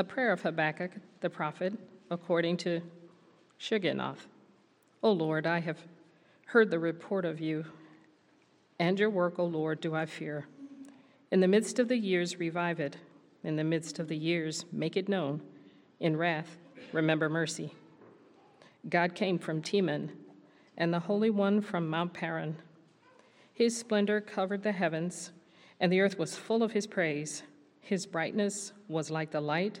A prayer of Habakkuk the prophet, according to Shigionoth. O Lord, I have heard the report of you, and your work, O Lord, do I fear. In the midst of the years, revive it. In the midst of the years, make it known. In wrath, remember mercy. God came from Teman, and the Holy One from Mount Paran. His splendor covered the heavens, and the earth was full of his praise. His brightness was like the light,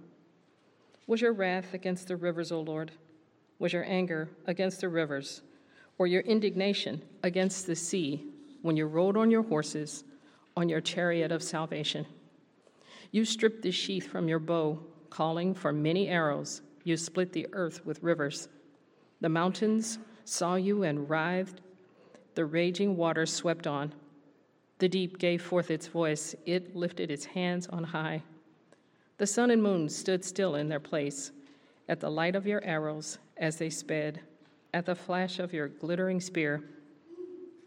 Was your wrath against the rivers, O Lord? Was your anger against the rivers? Or your indignation against the sea when you rode on your horses, on your chariot of salvation? You stripped the sheath from your bow, calling for many arrows. You split the earth with rivers. The mountains saw you and writhed. The raging waters swept on. The deep gave forth its voice, it lifted its hands on high. The sun and moon stood still in their place at the light of your arrows as they sped, at the flash of your glittering spear.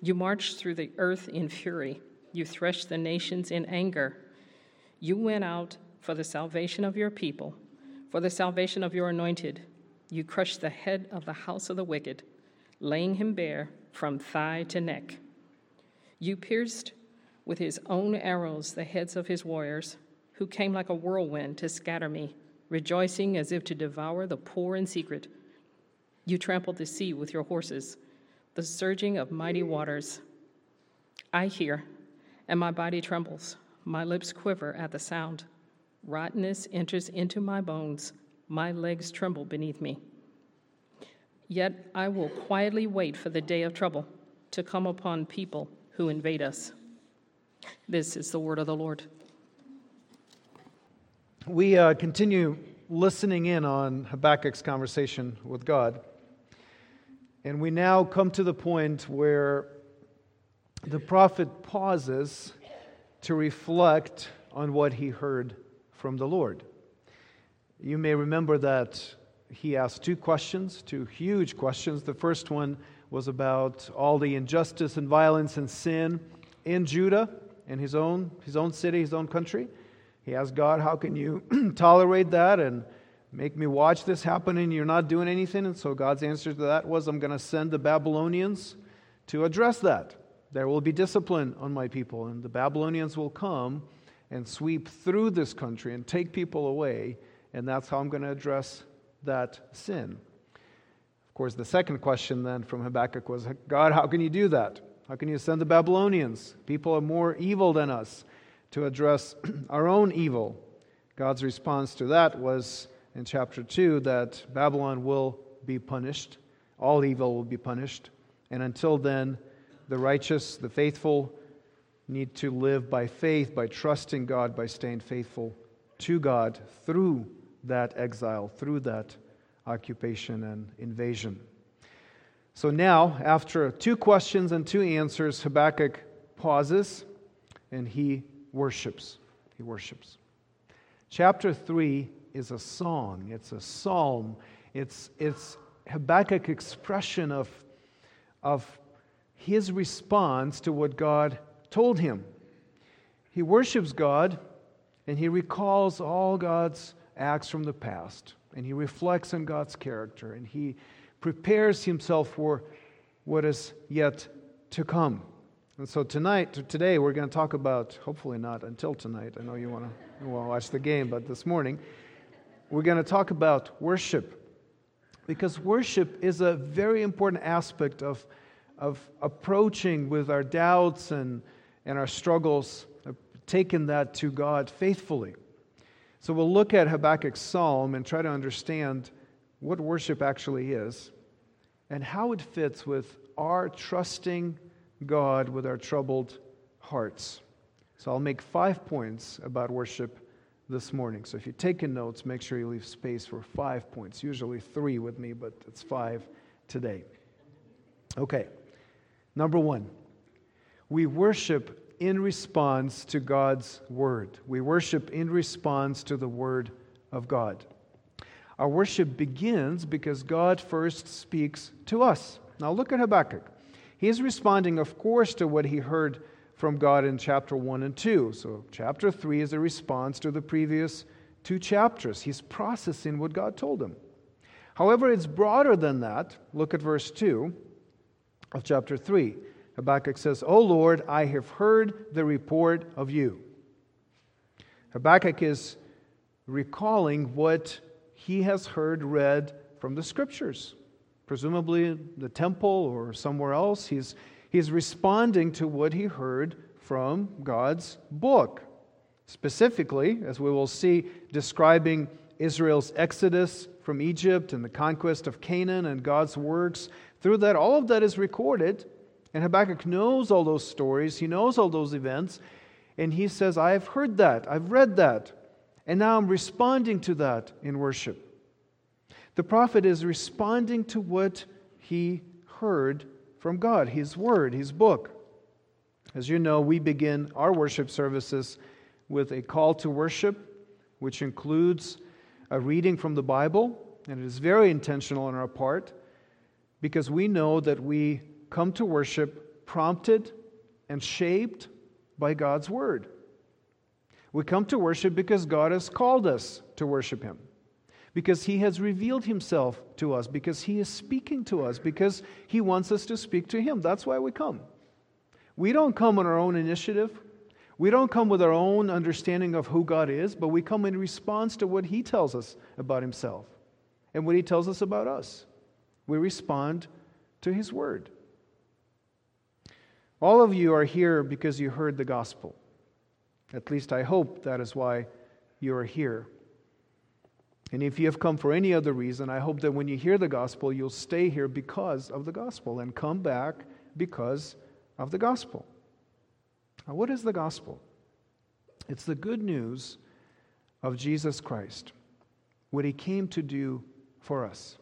You marched through the earth in fury, you threshed the nations in anger. You went out for the salvation of your people, for the salvation of your anointed. You crushed the head of the house of the wicked, laying him bare from thigh to neck. You pierced with his own arrows the heads of his warriors, who came like a whirlwind to scatter me, rejoicing as if to devour the poor in secret. You trampled the sea with your horses, the surging of mighty waters. I hear, and my body trembles, my lips quiver at the sound. Rottenness enters into my bones, my legs tremble beneath me. Yet I will quietly wait for the day of trouble to come upon people who invade us. This is the word of the Lord. We uh, continue listening in on Habakkuk's conversation with God. And we now come to the point where the prophet pauses to reflect on what he heard from the Lord. You may remember that he asked two questions, two huge questions. The first one was about all the injustice and violence and sin in Judah in his own, his own city, his own country. He asked God, How can you tolerate that and make me watch this happen and you're not doing anything? And so God's answer to that was, I'm going to send the Babylonians to address that. There will be discipline on my people, and the Babylonians will come and sweep through this country and take people away, and that's how I'm going to address that sin. Of course, the second question then from Habakkuk was God, how can you do that? How can you send the Babylonians? People are more evil than us to address our own evil. God's response to that was in chapter 2 that Babylon will be punished, all evil will be punished. And until then, the righteous, the faithful, need to live by faith, by trusting God, by staying faithful to God through that exile, through that occupation and invasion. So now, after two questions and two answers, Habakkuk pauses and he worships. He worships. Chapter 3 is a song, it's a psalm, it's, it's Habakkuk's expression of, of his response to what God told him. He worships God and he recalls all God's acts from the past and he reflects on God's character and he prepares himself for what is yet to come. And so tonight, today, we're going to talk about, hopefully not until tonight. I know you want to watch the game, but this morning, we're going to talk about worship. Because worship is a very important aspect of, of approaching with our doubts and, and our struggles, taking that to God faithfully. So we'll look at Habakkuk's psalm and try to understand what worship actually is and how it fits with our trusting God with our troubled hearts. So I'll make five points about worship this morning. So if you're taking notes, make sure you leave space for five points. Usually three with me, but it's five today. Okay, number one, we worship in response to God's word. We worship in response to the word of God. Our worship begins because God first speaks to us. Now look at Habakkuk. He is responding, of course, to what he heard from God in chapter 1 and 2. So, chapter 3 is a response to the previous two chapters. He's processing what God told him. However, it's broader than that. Look at verse 2 of chapter 3. Habakkuk says, O Lord, I have heard the report of you. Habakkuk is recalling what he has heard read from the scriptures, presumably the temple or somewhere else. He's, he's responding to what he heard from God's book. Specifically, as we will see, describing Israel's exodus from Egypt and the conquest of Canaan and God's works. Through that, all of that is recorded, and Habakkuk knows all those stories, he knows all those events, and he says, I have heard that, I've read that, and now I'm responding to that in worship. The prophet is responding to what he heard from God, his word, his book. As you know, we begin our worship services with a call to worship, which includes a reading from the Bible, and it is very intentional on our part because we know that we come to worship prompted and shaped by God's word. We come to worship because God has called us to worship Him, because He has revealed Himself to us, because He is speaking to us, because He wants us to speak to Him. That's why we come. We don't come on our own initiative. We don't come with our own understanding of who God is, but we come in response to what He tells us about Himself and what He tells us about us. We respond to His Word. All of you are here because you heard the gospel. At least I hope that is why you are here. And if you have come for any other reason, I hope that when you hear the gospel, you'll stay here because of the gospel and come back because of the gospel. Now, what is the gospel? It's the good news of Jesus Christ, what he came to do for us.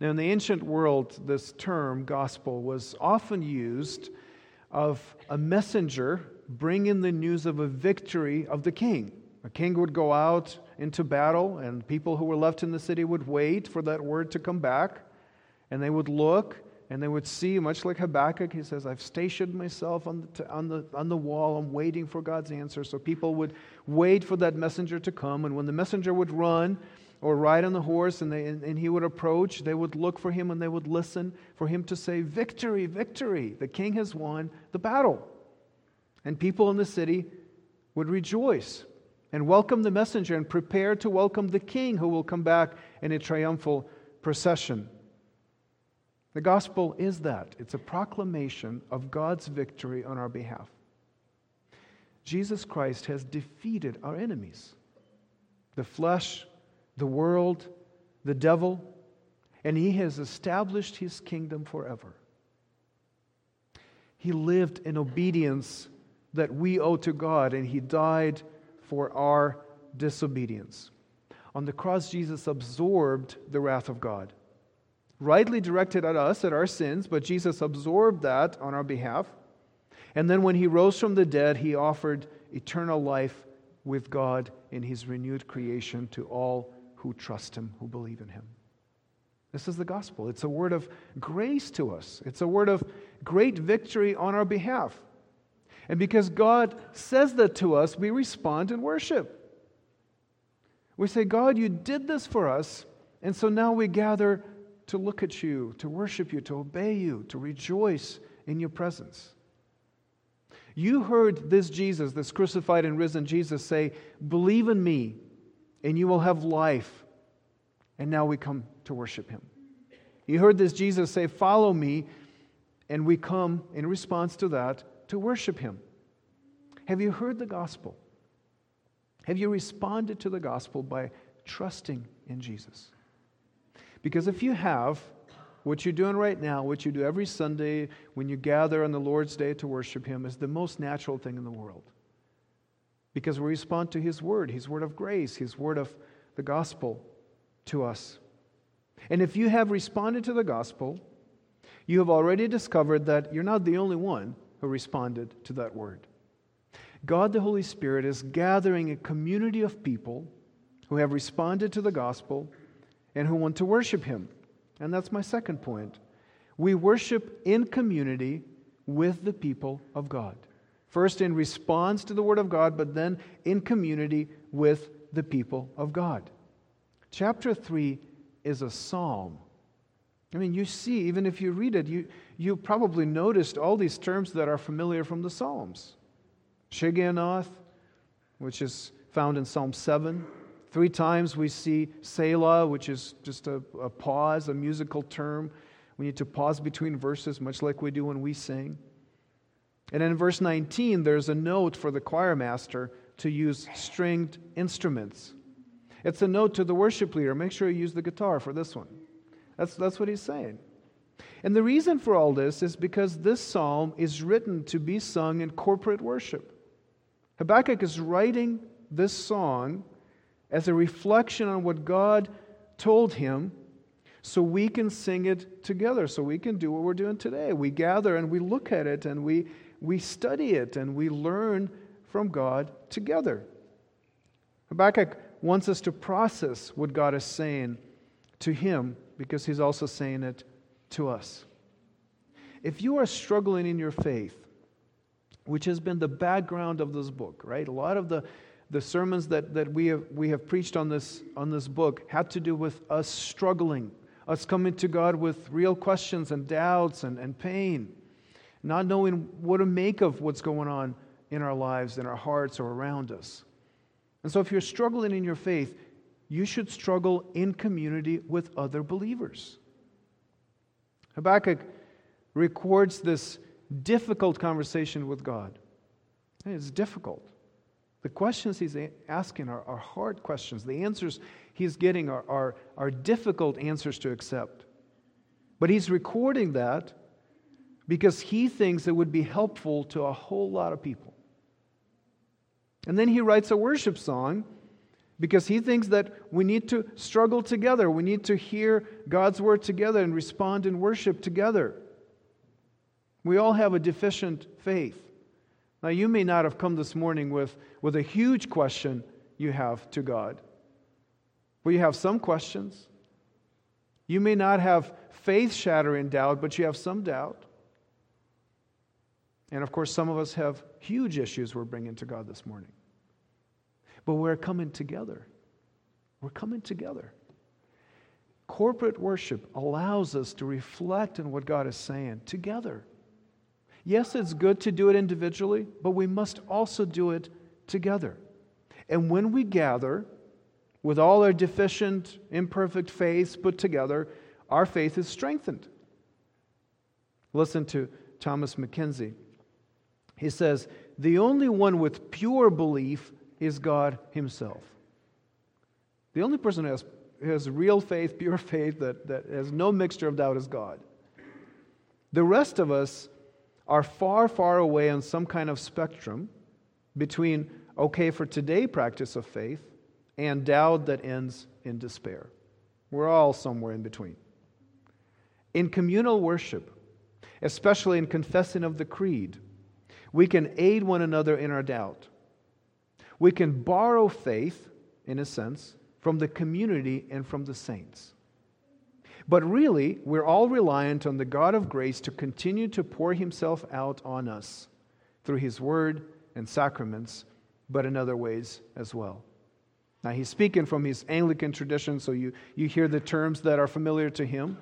Now, in the ancient world, this term, gospel, was often used of a messenger bringing the news of a victory of the king. A king would go out into battle, and people who were left in the city would wait for that word to come back, and they would look and they would see, much like Habakkuk, he says, I've stationed myself on the, on, the, on the wall. I'm waiting for God's answer. So people would wait for that messenger to come. And when the messenger would run or ride on the horse and, they, and, and he would approach, they would look for him and they would listen for him to say, Victory, victory. The king has won the battle. And people in the city would rejoice and welcome the messenger and prepare to welcome the king who will come back in a triumphal procession. The gospel is that it's a proclamation of God's victory on our behalf. Jesus Christ has defeated our enemies the flesh, the world, the devil, and he has established his kingdom forever. He lived in obedience that we owe to God, and he died for our disobedience. On the cross, Jesus absorbed the wrath of God rightly directed at us, at our sins, but Jesus absorbed that on our behalf. And then when he rose from the dead, he offered eternal life with God in his renewed creation to all who trust him, who believe in him. This is the gospel. It's a word of grace to us, it's a word of great victory on our behalf. And because God says that to us, we respond in worship. We say, God, you did this for us, and so now we gather to look at you, to worship you, to obey you, to rejoice in your presence. You heard this Jesus, this crucified and risen Jesus, say, Believe in me, and you will have life. And now we come to worship him. You heard this Jesus say, Follow me, and we come in response to that to worship him. Have you heard the gospel? Have you responded to the gospel by trusting in Jesus? Because if you have, what you're doing right now, what you do every Sunday when you gather on the Lord's Day to worship Him, is the most natural thing in the world. because we respond to His word, His word of grace, His word of the gospel to us. And if you have responded to the gospel, you have already discovered that you're not the only one who responded to that word. God the Holy Spirit is gathering a community of people who have responded to the gospel and who want to worship Him. And that's my second point. We worship in community with the people of God. First, in response to the Word of God, but then in community with the people of God. Chapter 3 is a psalm. I mean, you see, even if you read it, you, you probably noticed all these terms that are familiar from the Psalms. Shigionoth, which is found in Psalm 7. Three times we see Selah, which is just a, a pause, a musical term. We need to pause between verses, much like we do when we sing. And in verse 19, there's a note for the choir master to use stringed instruments. It's a note to the worship leader make sure you use the guitar for this one. That's, that's what he's saying. And the reason for all this is because this psalm is written to be sung in corporate worship. Habakkuk is writing this song as a reflection on what God told him so we can sing it together, so we can do what we're doing today. We gather and we look at it and we, we study it and we learn from God together. Habakkuk wants us to process what God is saying to him because he's also saying it to us. If you are struggling in your faith, which has been the background of this book, right? A lot of the, the sermons that, that we, have, we have preached on this, on this book had to do with us struggling, us coming to God with real questions and doubts and, and pain, not knowing what to make of what's going on in our lives, in our hearts, or around us. And so, if you're struggling in your faith, you should struggle in community with other believers. Habakkuk records this difficult conversation with God. It's difficult. The questions he's asking are, are hard questions. The answers he's getting are, are, are difficult answers to accept. But he's recording that because he thinks it would be helpful to a whole lot of people. And then he writes a worship song because he thinks that we need to struggle together. We need to hear God's word together and respond in worship together. We all have a deficient faith. Now, you may not have come this morning with, with a huge question you have to God, but you have some questions. You may not have faith shattering doubt, but you have some doubt. And of course, some of us have huge issues we're bringing to God this morning. But we're coming together. We're coming together. Corporate worship allows us to reflect on what God is saying together. Yes, it's good to do it individually, but we must also do it together. And when we gather with all our deficient, imperfect faiths put together, our faith is strengthened. Listen to Thomas McKenzie. He says, The only one with pure belief is God Himself. The only person who has, has real faith, pure faith, that, that has no mixture of doubt is God. The rest of us are far, far away on some kind of spectrum between okay for today practice of faith and doubt that ends in despair. We're all somewhere in between. In communal worship, especially in confessing of the creed, we can aid one another in our doubt. We can borrow faith, in a sense, from the community and from the saints. But really, we're all reliant on the God of grace to continue to pour himself out on us through his word and sacraments, but in other ways as well. Now, he's speaking from his Anglican tradition, so you, you hear the terms that are familiar to him.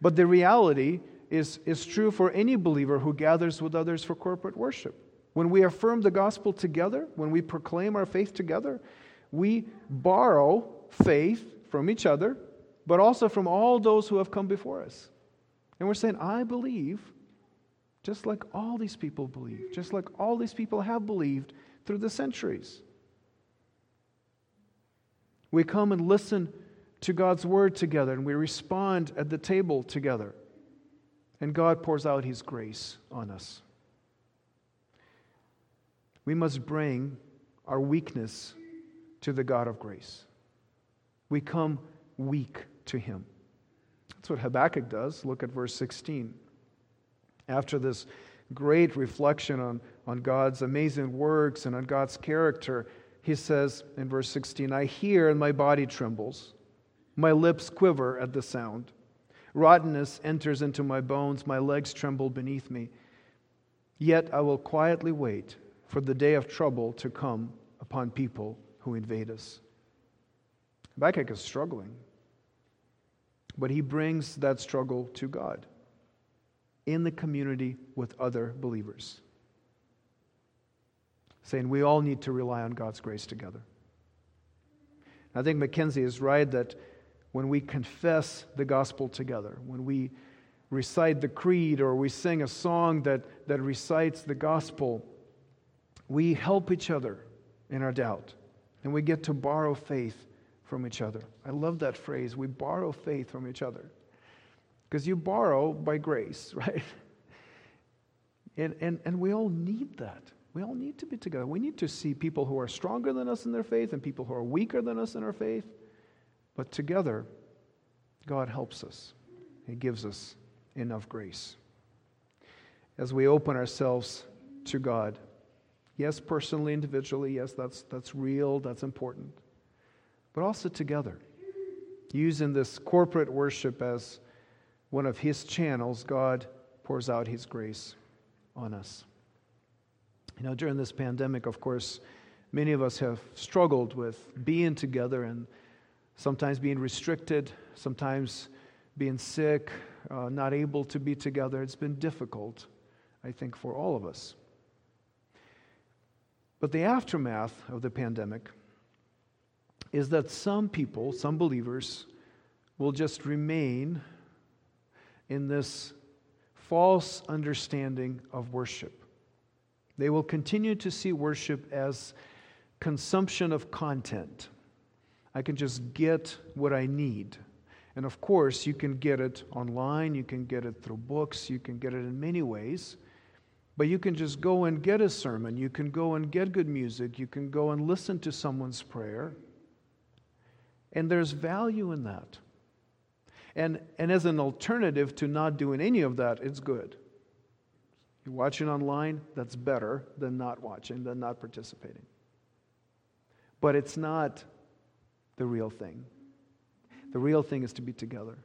But the reality is, is true for any believer who gathers with others for corporate worship. When we affirm the gospel together, when we proclaim our faith together, we borrow faith from each other, but also from all those who have come before us. And we're saying, I believe, just like all these people believe, just like all these people have believed through the centuries. We come and listen to God's word together, and we respond at the table together. And God pours out his grace on us we must bring our weakness to the God of grace. We come weak to him. That's what Habakkuk does. Look at verse 16. After this great reflection on, on God's amazing works and on God's character, he says in verse 16, I hear and my body trembles. My lips quiver at the sound. Rottenness enters into my bones. My legs tremble beneath me. Yet I will quietly wait for the day of trouble to come upon people who invade us. Habakkuk is struggling, but he brings that struggle to God in the community with other believers, saying we all need to rely on God's grace together. I think McKenzie is right that when we confess the gospel together, when we recite the creed or we sing a song that, that recites the gospel, we help each other in our doubt and we get to borrow faith from each other. I love that phrase. We borrow faith from each other because you borrow by grace, right? And, and, and we all need that. We all need to be together. We need to see people who are stronger than us in their faith and people who are weaker than us in our faith. But together, God helps us. He gives us enough grace. As we open ourselves to God, yes, personally, individually, yes, that's, that's real, that's important, but also together, using this corporate worship as one of His channels, God pours out His grace on us. You know, during this pandemic, of course, many of us have struggled with being together and sometimes being restricted, sometimes being sick, uh, not able to be together. It's been difficult, I think, for all of us. But the aftermath of the pandemic is that some people, some believers, will just remain in this false understanding of worship. They will continue to see worship as consumption of content. I can just get what I need. And of course, you can get it online, you can get it through books, you can get it in many ways. But you can just go and get a sermon, you can go and get good music, you can go and listen to someone's prayer. And there's value in that. And, and as an alternative to not doing any of that, it's good. You're watching online, that's better than not watching, than not participating. But it's not the real thing. The real thing is to be together.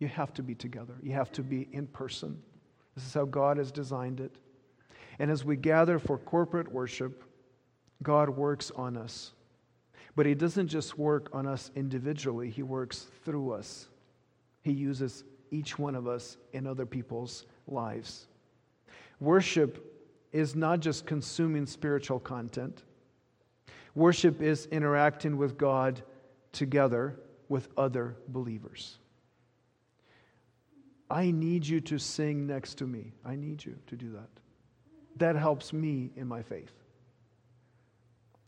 You have to be together, you have to be in person. This is how God has designed it. And as we gather for corporate worship, God works on us. But He doesn't just work on us individually, He works through us. He uses each one of us in other people's lives. Worship is not just consuming spiritual content, worship is interacting with God together with other believers. I need you to sing next to me. I need you to do that. That helps me in my faith.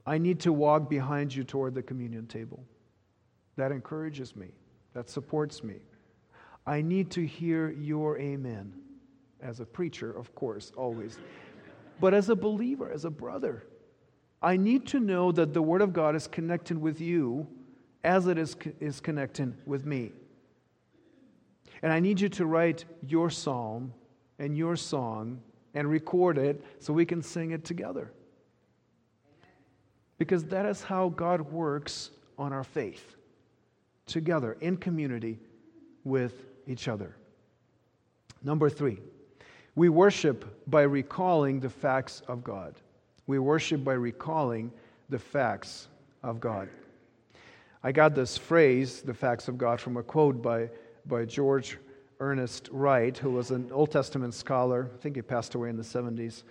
I need to walk behind you toward the communion table. That encourages me, that supports me. I need to hear your amen. As a preacher, of course, always. But as a believer, as a brother, I need to know that the Word of God is connected with you as it is, is connecting with me. And I need you to write your psalm and your song and record it so we can sing it together. Because that is how God works on our faith together in community with each other. Number three, we worship by recalling the facts of God. We worship by recalling the facts of God. I got this phrase, the facts of God, from a quote by, by George Ernest Wright, who was an Old Testament scholar. I think he passed away in the 70s,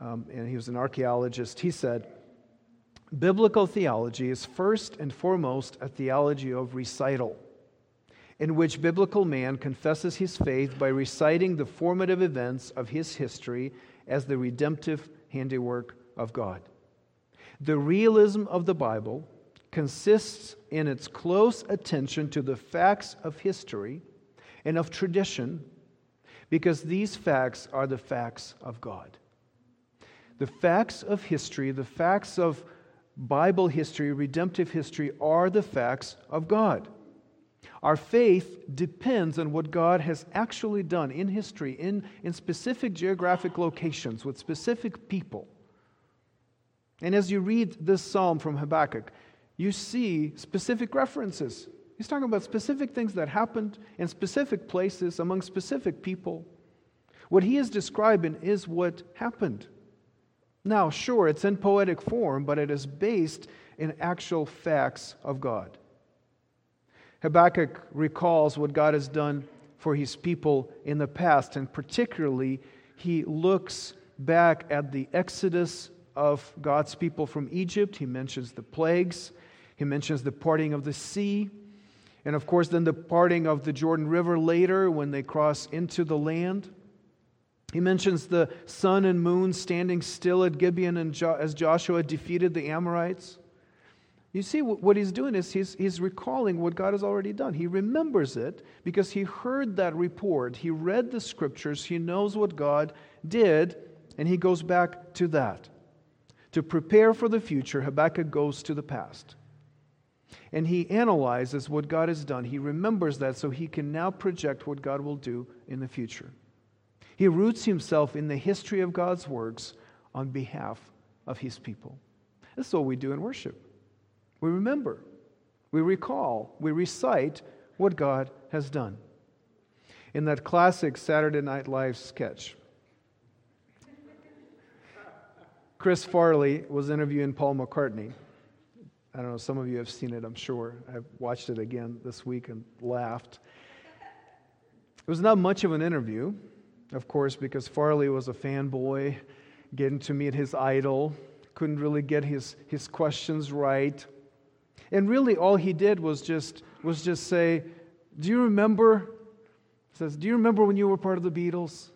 um, and he was an archaeologist. He said, Biblical theology is first and foremost a theology of recital, in which biblical man confesses his faith by reciting the formative events of his history as the redemptive handiwork of God. The realism of the Bible consists in its close attention to the facts of history and of tradition, because these facts are the facts of God. The facts of history, the facts of, Bible history, redemptive history, are the facts of God. Our faith depends on what God has actually done in history, in, in specific geographic locations, with specific people. And as you read this psalm from Habakkuk, you see specific references. He's talking about specific things that happened in specific places among specific people. What he is describing is what happened. Now, sure, it's in poetic form, but it is based in actual facts of God. Habakkuk recalls what God has done for his people in the past, and particularly, he looks back at the exodus of God's people from Egypt. He mentions the plagues, he mentions the parting of the sea, and of course, then the parting of the Jordan River later when they cross into the land. He mentions the sun and moon standing still at Gibeon and jo- as Joshua defeated the Amorites. You see, what he's doing is he's, he's recalling what God has already done. He remembers it because he heard that report. He read the scriptures. He knows what God did, and he goes back to that. To prepare for the future, Habakkuk goes to the past. And he analyzes what God has done. He remembers that so he can now project what God will do in the future. He roots himself in the history of God's works on behalf of his people. That's what we do in worship. We remember, we recall, we recite what God has done. In that classic Saturday Night Live sketch, Chris Farley was interviewing Paul McCartney. I don't know, some of you have seen it, I'm sure. I've watched it again this week and laughed. It was not much of an interview of course, because Farley was a fanboy, getting to meet his idol, couldn't really get his, his questions right. And really, all he did was just, was just say, Do you remember? He says, Do you remember when you were part of the Beatles?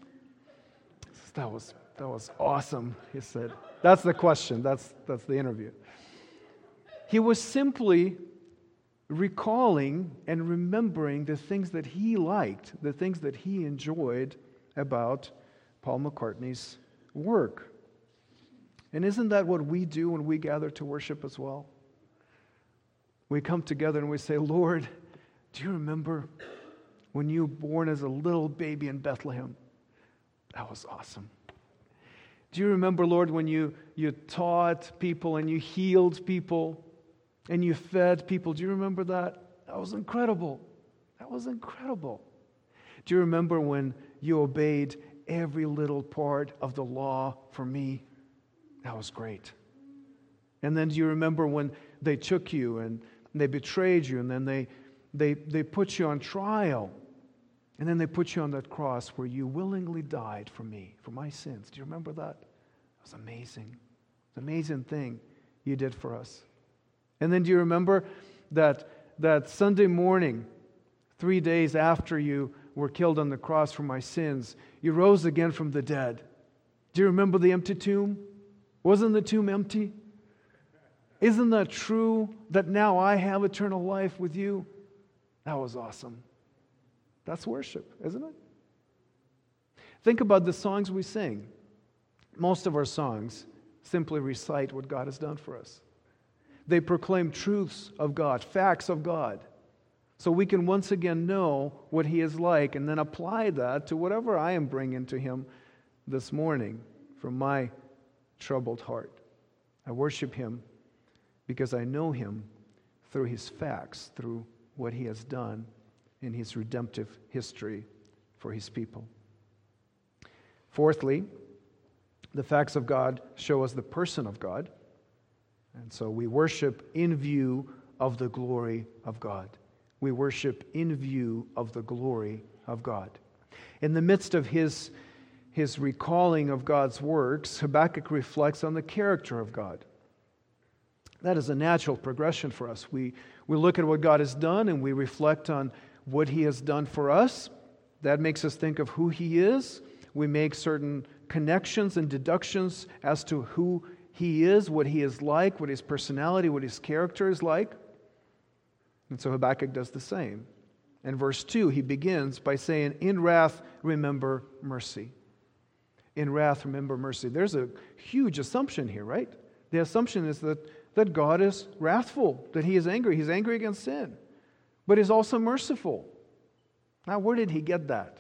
Says, that was, that was awesome, he said. That's the question, that's, that's the interview. He was simply recalling and remembering the things that he liked, the things that he enjoyed about Paul McCartney's work. And isn't that what we do when we gather to worship as well? We come together and we say, Lord, do you remember when you were born as a little baby in Bethlehem? That was awesome. Do you remember, Lord, when you, you taught people and you healed people and you fed people? Do you remember that? That was incredible. That was incredible. Do you remember when you obeyed every little part of the law for me. That was great. And then do you remember when they took you and they betrayed you and then they, they, they put you on trial and then they put you on that cross where you willingly died for me, for my sins. Do you remember that? It was amazing. It's an amazing thing you did for us. And then do you remember that, that Sunday morning, three days after you were killed on the cross for my sins. You rose again from the dead. Do you remember the empty tomb? Wasn't the tomb empty? Isn't that true that now I have eternal life with you? That was awesome. That's worship, isn't it? Think about the songs we sing. Most of our songs simply recite what God has done for us. They proclaim truths of God, facts of God so we can once again know what He is like and then apply that to whatever I am bringing to Him this morning from my troubled heart. I worship Him because I know Him through His facts, through what He has done in His redemptive history for His people. Fourthly, the facts of God show us the person of God. And so we worship in view of the glory of God we worship in view of the glory of God. In the midst of his, his recalling of God's works, Habakkuk reflects on the character of God. That is a natural progression for us. We, we look at what God has done and we reflect on what he has done for us. That makes us think of who he is. We make certain connections and deductions as to who he is, what he is like, what his personality, what his character is like. And so Habakkuk does the same. In verse 2, he begins by saying, In wrath, remember mercy. In wrath, remember mercy. There's a huge assumption here, right? The assumption is that, that God is wrathful, that he is angry. He's angry against sin, but he's also merciful. Now, where did he get that?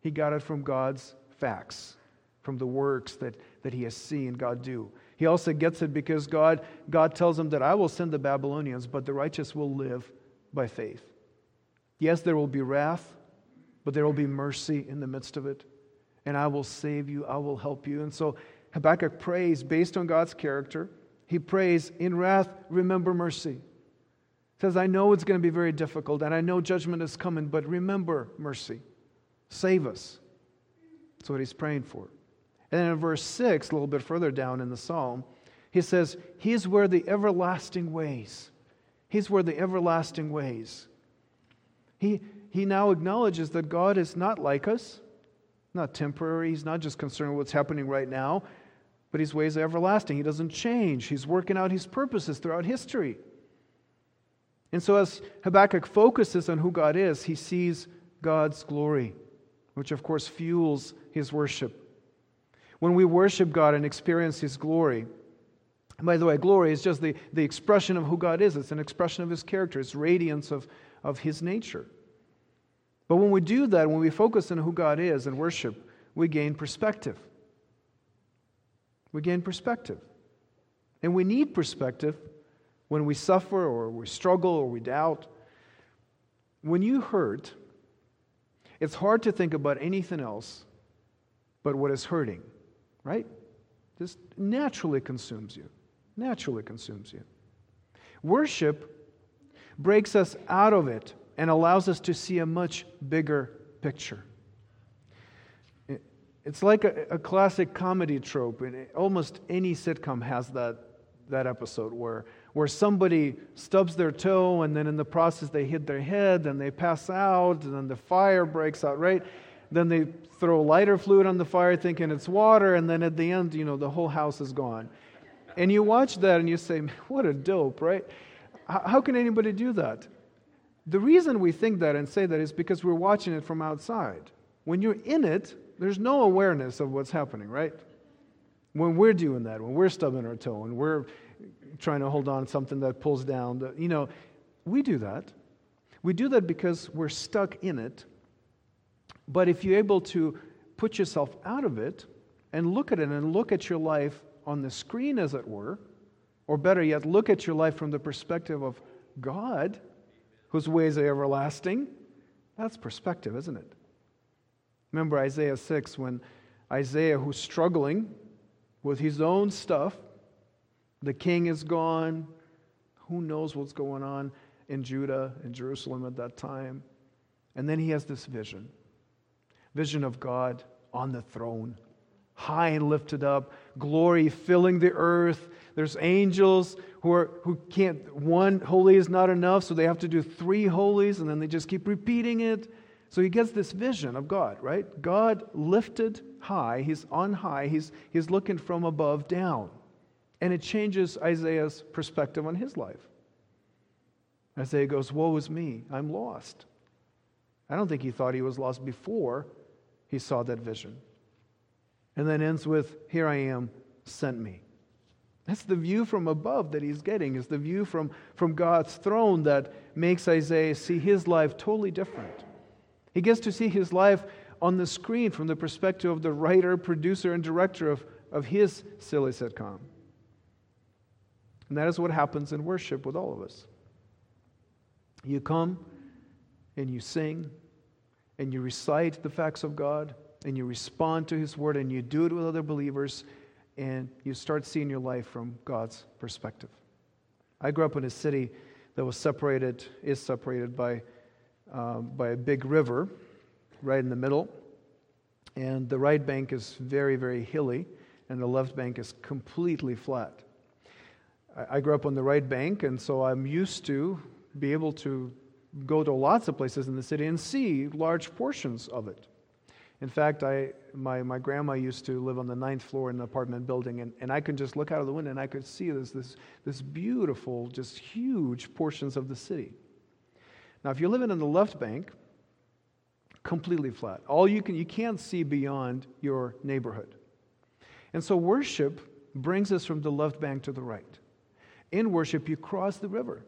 He got it from God's facts, from the works that, that he has seen God do. He also gets it because God, God tells him that I will send the Babylonians, but the righteous will live by faith. Yes, there will be wrath, but there will be mercy in the midst of it. And I will save you, I will help you. And so Habakkuk prays based on God's character. He prays, In wrath, remember mercy. says, I know it's going to be very difficult, and I know judgment is coming, but remember mercy. Save us. That's what he's praying for. And then in verse 6, a little bit further down in the psalm, he says, He's where the everlasting ways. He's where the everlasting ways. He, he now acknowledges that God is not like us, not temporary. He's not just concerned with what's happening right now, but his ways are everlasting. He doesn't change. He's working out his purposes throughout history. And so, as Habakkuk focuses on who God is, he sees God's glory, which of course fuels his worship. When we worship God and experience his glory, by the way, glory is just the, the expression of who God is. It's an expression of his character, it's radiance of, of his nature. But when we do that, when we focus on who God is and worship, we gain perspective. We gain perspective. And we need perspective when we suffer or we struggle or we doubt. When you hurt, it's hard to think about anything else but what is hurting, right? This naturally consumes you. Naturally consumes you. Worship breaks us out of it and allows us to see a much bigger picture. It's like a, a classic comedy trope. And almost any sitcom has that, that episode where, where somebody stubs their toe and then in the process they hit their head and they pass out and then the fire breaks out, right? Then they throw lighter fluid on the fire thinking it's water and then at the end, you know, the whole house is gone. And you watch that and you say, what a dope, right? How, can anybody do that? The reason we think that and say that is because we're watching it from outside. When you're in it, there's no awareness of what's happening, right? When we're doing that, when we're stubbing our toe and we're trying to hold on to something that pulls down, the, you know, we do that. We do that because we're stuck in it. But if you're able to put yourself out of it and look at it and look at your life on the screen, as it were, or better yet, look at your life from the perspective of God, whose ways are everlasting. That's perspective, isn't it? Remember Isaiah 6 when Isaiah, who's struggling with his own stuff, the king is gone. Who knows what's going on in Judah and Jerusalem at that time? And then he has this vision vision of God on the throne, high and lifted up, glory filling the earth. There's angels who, are, who can't, one holy is not enough, so they have to do three holies, and then they just keep repeating it. So he gets this vision of God, right? God lifted high, he's on high, he's, he's looking from above down. And it changes Isaiah's perspective on his life. Isaiah goes, Woe is me, I'm lost. I don't think he thought he was lost before he saw that vision. And then ends with, Here I am, sent me. That's the view from above that he's getting, is the view from, from God's throne that makes Isaiah see his life totally different. He gets to see his life on the screen from the perspective of the writer, producer, and director of, of his silly sitcom. And that is what happens in worship with all of us. You come and you sing and you recite the facts of God and you respond to His word and you do it with other believers and you start seeing your life from God's perspective. I grew up in a city that was separated, is separated by, um, by a big river right in the middle. And the right bank is very, very hilly, and the left bank is completely flat. I, I grew up on the right bank, and so I'm used to be able to go to lots of places in the city and see large portions of it. In fact, I, my, my grandma used to live on the ninth floor in an apartment building, and, and I could just look out of the window and I could see this, this, this beautiful, just huge portions of the city. Now, if you're living in the left bank, completely flat. All you can you can't see beyond your neighborhood. And so worship brings us from the left bank to the right. In worship, you cross the river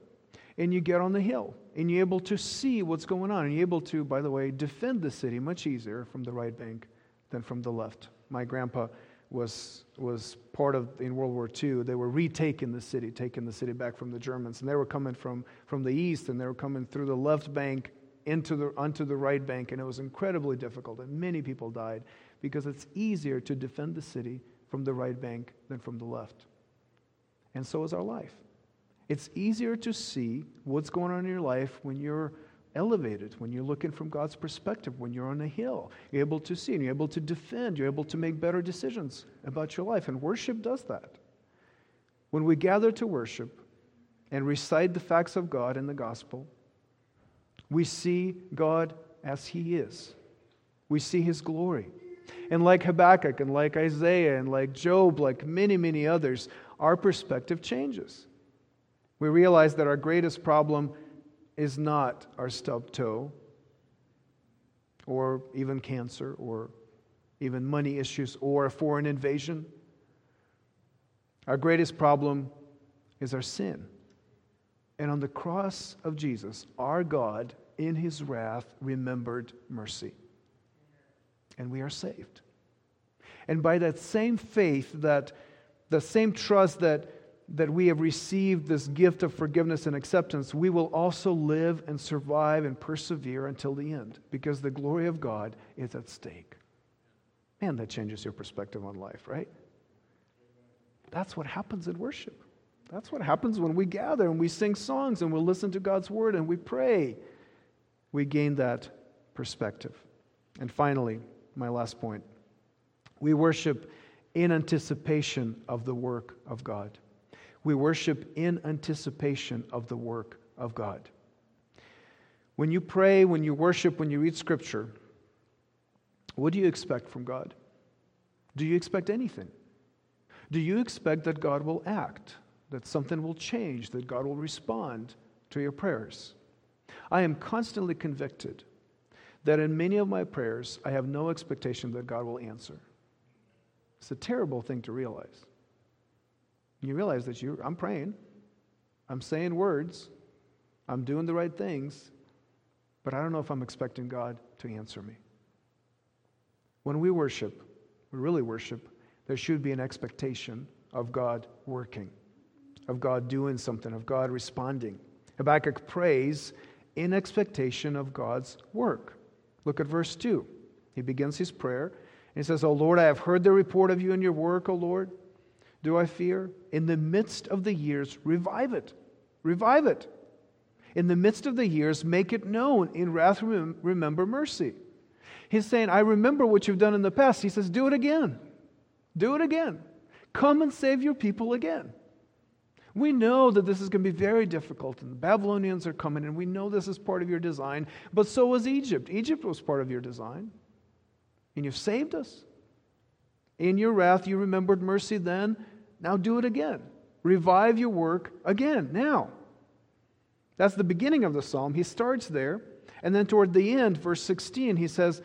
and you get on the hill and you're able to see what's going on. And you're able to, by the way, defend the city much easier from the right bank than from the left. My grandpa was, was part of, in World War II, they were retaking the city, taking the city back from the Germans. And they were coming from, from the east and they were coming through the left bank into the, onto the right bank. And it was incredibly difficult. And many people died because it's easier to defend the city from the right bank than from the left. And so is our life. It's easier to see what's going on in your life when you're elevated, when you're looking from God's perspective, when you're on a hill. You're able to see and you're able to defend, you're able to make better decisions about your life. And worship does that. When we gather to worship and recite the facts of God in the gospel, we see God as He is. We see His glory. And like Habakkuk and like Isaiah and like Job, like many, many others, our perspective changes. We realize that our greatest problem is not our stubbed toe or even cancer or even money issues or a foreign invasion. Our greatest problem is our sin. And on the cross of Jesus, our God, in his wrath, remembered mercy. And we are saved. And by that same faith, that the same trust that that we have received this gift of forgiveness and acceptance, we will also live and survive and persevere until the end because the glory of God is at stake. Man, that changes your perspective on life, right? That's what happens in worship. That's what happens when we gather and we sing songs and we listen to God's word and we pray. We gain that perspective. And finally, my last point we worship in anticipation of the work of God. We worship in anticipation of the work of God. When you pray, when you worship, when you read Scripture, what do you expect from God? Do you expect anything? Do you expect that God will act, that something will change, that God will respond to your prayers? I am constantly convicted that in many of my prayers, I have no expectation that God will answer. It's a terrible thing to realize. You realize that you I'm praying. I'm saying words. I'm doing the right things, but I don't know if I'm expecting God to answer me. When we worship, we really worship, there should be an expectation of God working, of God doing something, of God responding. Habakkuk prays in expectation of God's work. Look at verse 2. He begins his prayer and he says, O Lord, I have heard the report of you and your work, O Lord do I fear? In the midst of the years, revive it. Revive it. In the midst of the years, make it known. In wrath, remember mercy. He's saying, I remember what you've done in the past. He says, Do it again. Do it again. Come and save your people again. We know that this is going to be very difficult, and the Babylonians are coming, and we know this is part of your design, but so was Egypt. Egypt was part of your design, and you've saved us. In your wrath, you remembered mercy then. Now do it again. Revive your work again, now. That's the beginning of the psalm. He starts there. And then toward the end, verse 16, he says,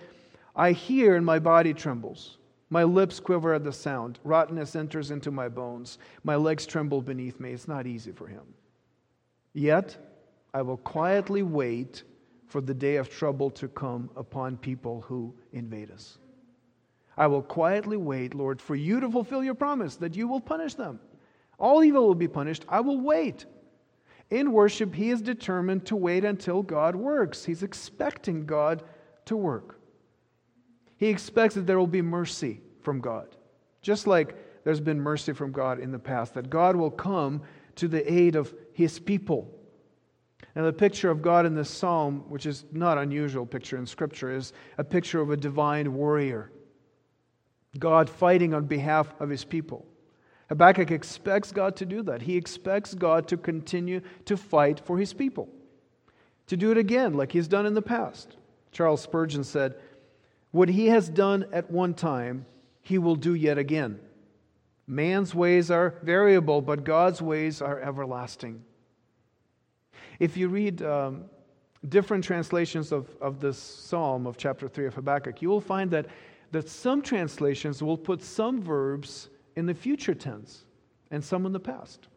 I hear and my body trembles. My lips quiver at the sound. Rottenness enters into my bones. My legs tremble beneath me. It's not easy for him. Yet I will quietly wait for the day of trouble to come upon people who invade us. I will quietly wait, Lord, for you to fulfill your promise that you will punish them. All evil will be punished. I will wait. In worship, he is determined to wait until God works. He's expecting God to work. He expects that there will be mercy from God, just like there's been mercy from God in the past, that God will come to the aid of his people. Now, the picture of God in this psalm, which is not unusual picture in Scripture, is a picture of a divine warrior God fighting on behalf of his people. Habakkuk expects God to do that. He expects God to continue to fight for his people, to do it again like he's done in the past. Charles Spurgeon said, What he has done at one time, he will do yet again. Man's ways are variable, but God's ways are everlasting. If you read um, different translations of, of this psalm of chapter 3 of Habakkuk, you will find that that some translations will put some verbs in the future tense and some in the past.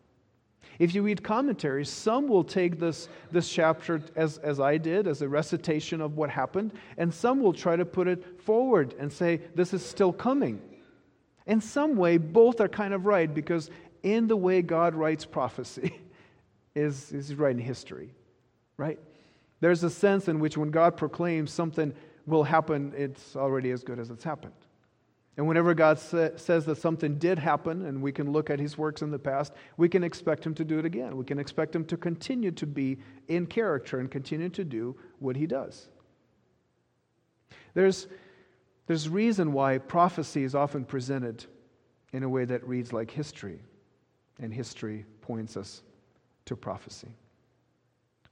If you read commentaries, some will take this, this chapter as, as I did, as a recitation of what happened, and some will try to put it forward and say, this is still coming. In some way, both are kind of right because in the way God writes prophecy is, is writing history, right? There's a sense in which when God proclaims something will happen, it's already as good as it's happened. And whenever God sa- says that something did happen, and we can look at his works in the past, we can expect him to do it again. We can expect him to continue to be in character and continue to do what he does. There's, there's reason why prophecy is often presented in a way that reads like history, and history points us to prophecy.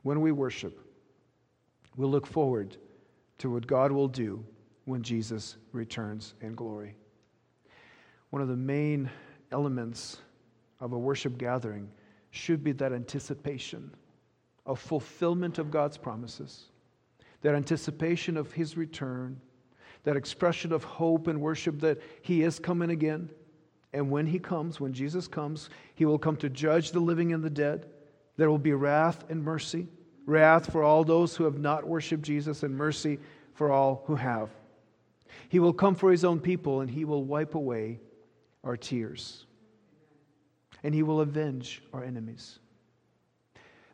When we worship, we'll look forward to what God will do when Jesus returns in glory. One of the main elements of a worship gathering should be that anticipation of fulfillment of God's promises, that anticipation of His return, that expression of hope and worship that He is coming again. And when He comes, when Jesus comes, He will come to judge the living and the dead. There will be wrath and mercy wrath for all those who have not worshiped Jesus, and mercy for all who have. He will come for his own people, and he will wipe away our tears. And he will avenge our enemies.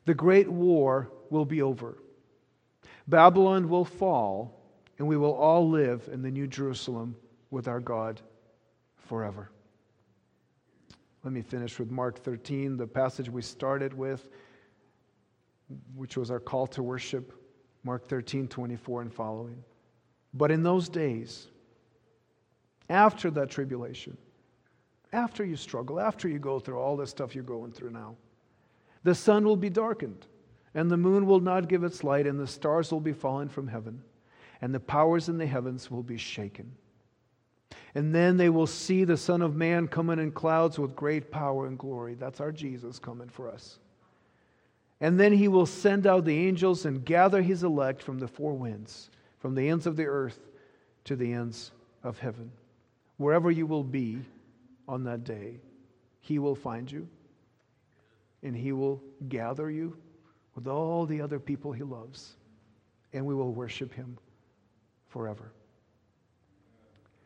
The great war will be over. Babylon will fall, and we will all live in the New Jerusalem with our God forever. Let me finish with Mark 13, the passage we started with which was our call to worship, Mark 13, 24 and following. But in those days, after that tribulation, after you struggle, after you go through all this stuff you're going through now, the sun will be darkened, and the moon will not give its light, and the stars will be fallen from heaven, and the powers in the heavens will be shaken. And then they will see the Son of Man coming in clouds with great power and glory. That's our Jesus coming for us. And then he will send out the angels and gather his elect from the four winds, from the ends of the earth to the ends of heaven. Wherever you will be on that day, he will find you and he will gather you with all the other people he loves, and we will worship him forever.